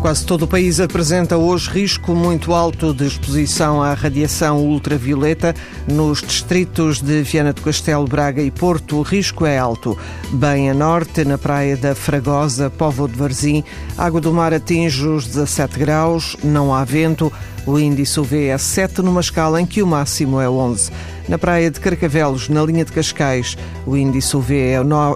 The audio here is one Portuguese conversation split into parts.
Quase todo o país apresenta hoje risco muito alto de exposição à radiação ultravioleta. Nos distritos de Viana do Castelo, Braga e Porto, o risco é alto. Bem a norte, na praia da Fragosa, Povo de Varzim, a água do mar atinge os 17 graus, não há vento. O índice UV é 7 numa escala em que o máximo é 11. Na praia de Carcavelos, na linha de Cascais, o índice UV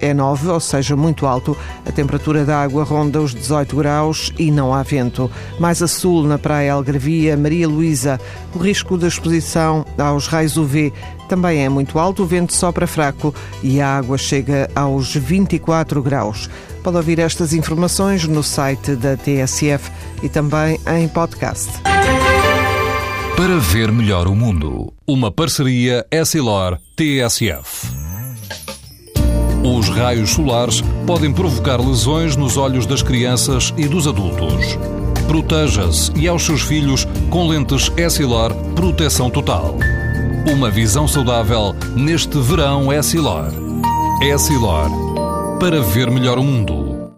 é 9, ou seja, muito alto. A temperatura da água ronda os 18 graus e não há vento. Mais a sul, na praia Algarvia, Maria Luísa, o risco de exposição aos raios UV também é muito alto, o vento sopra fraco e a água chega aos 24 graus. Pode ouvir estas informações no site da TSF e também em podcast. Para ver melhor o mundo. Uma parceria Essilor-TSF. Os raios solares podem provocar lesões nos olhos das crianças e dos adultos. Proteja-se e aos seus filhos com lentes Essilor Proteção Total. Uma visão saudável neste verão Essilor. Essilor. Para ver melhor o mundo.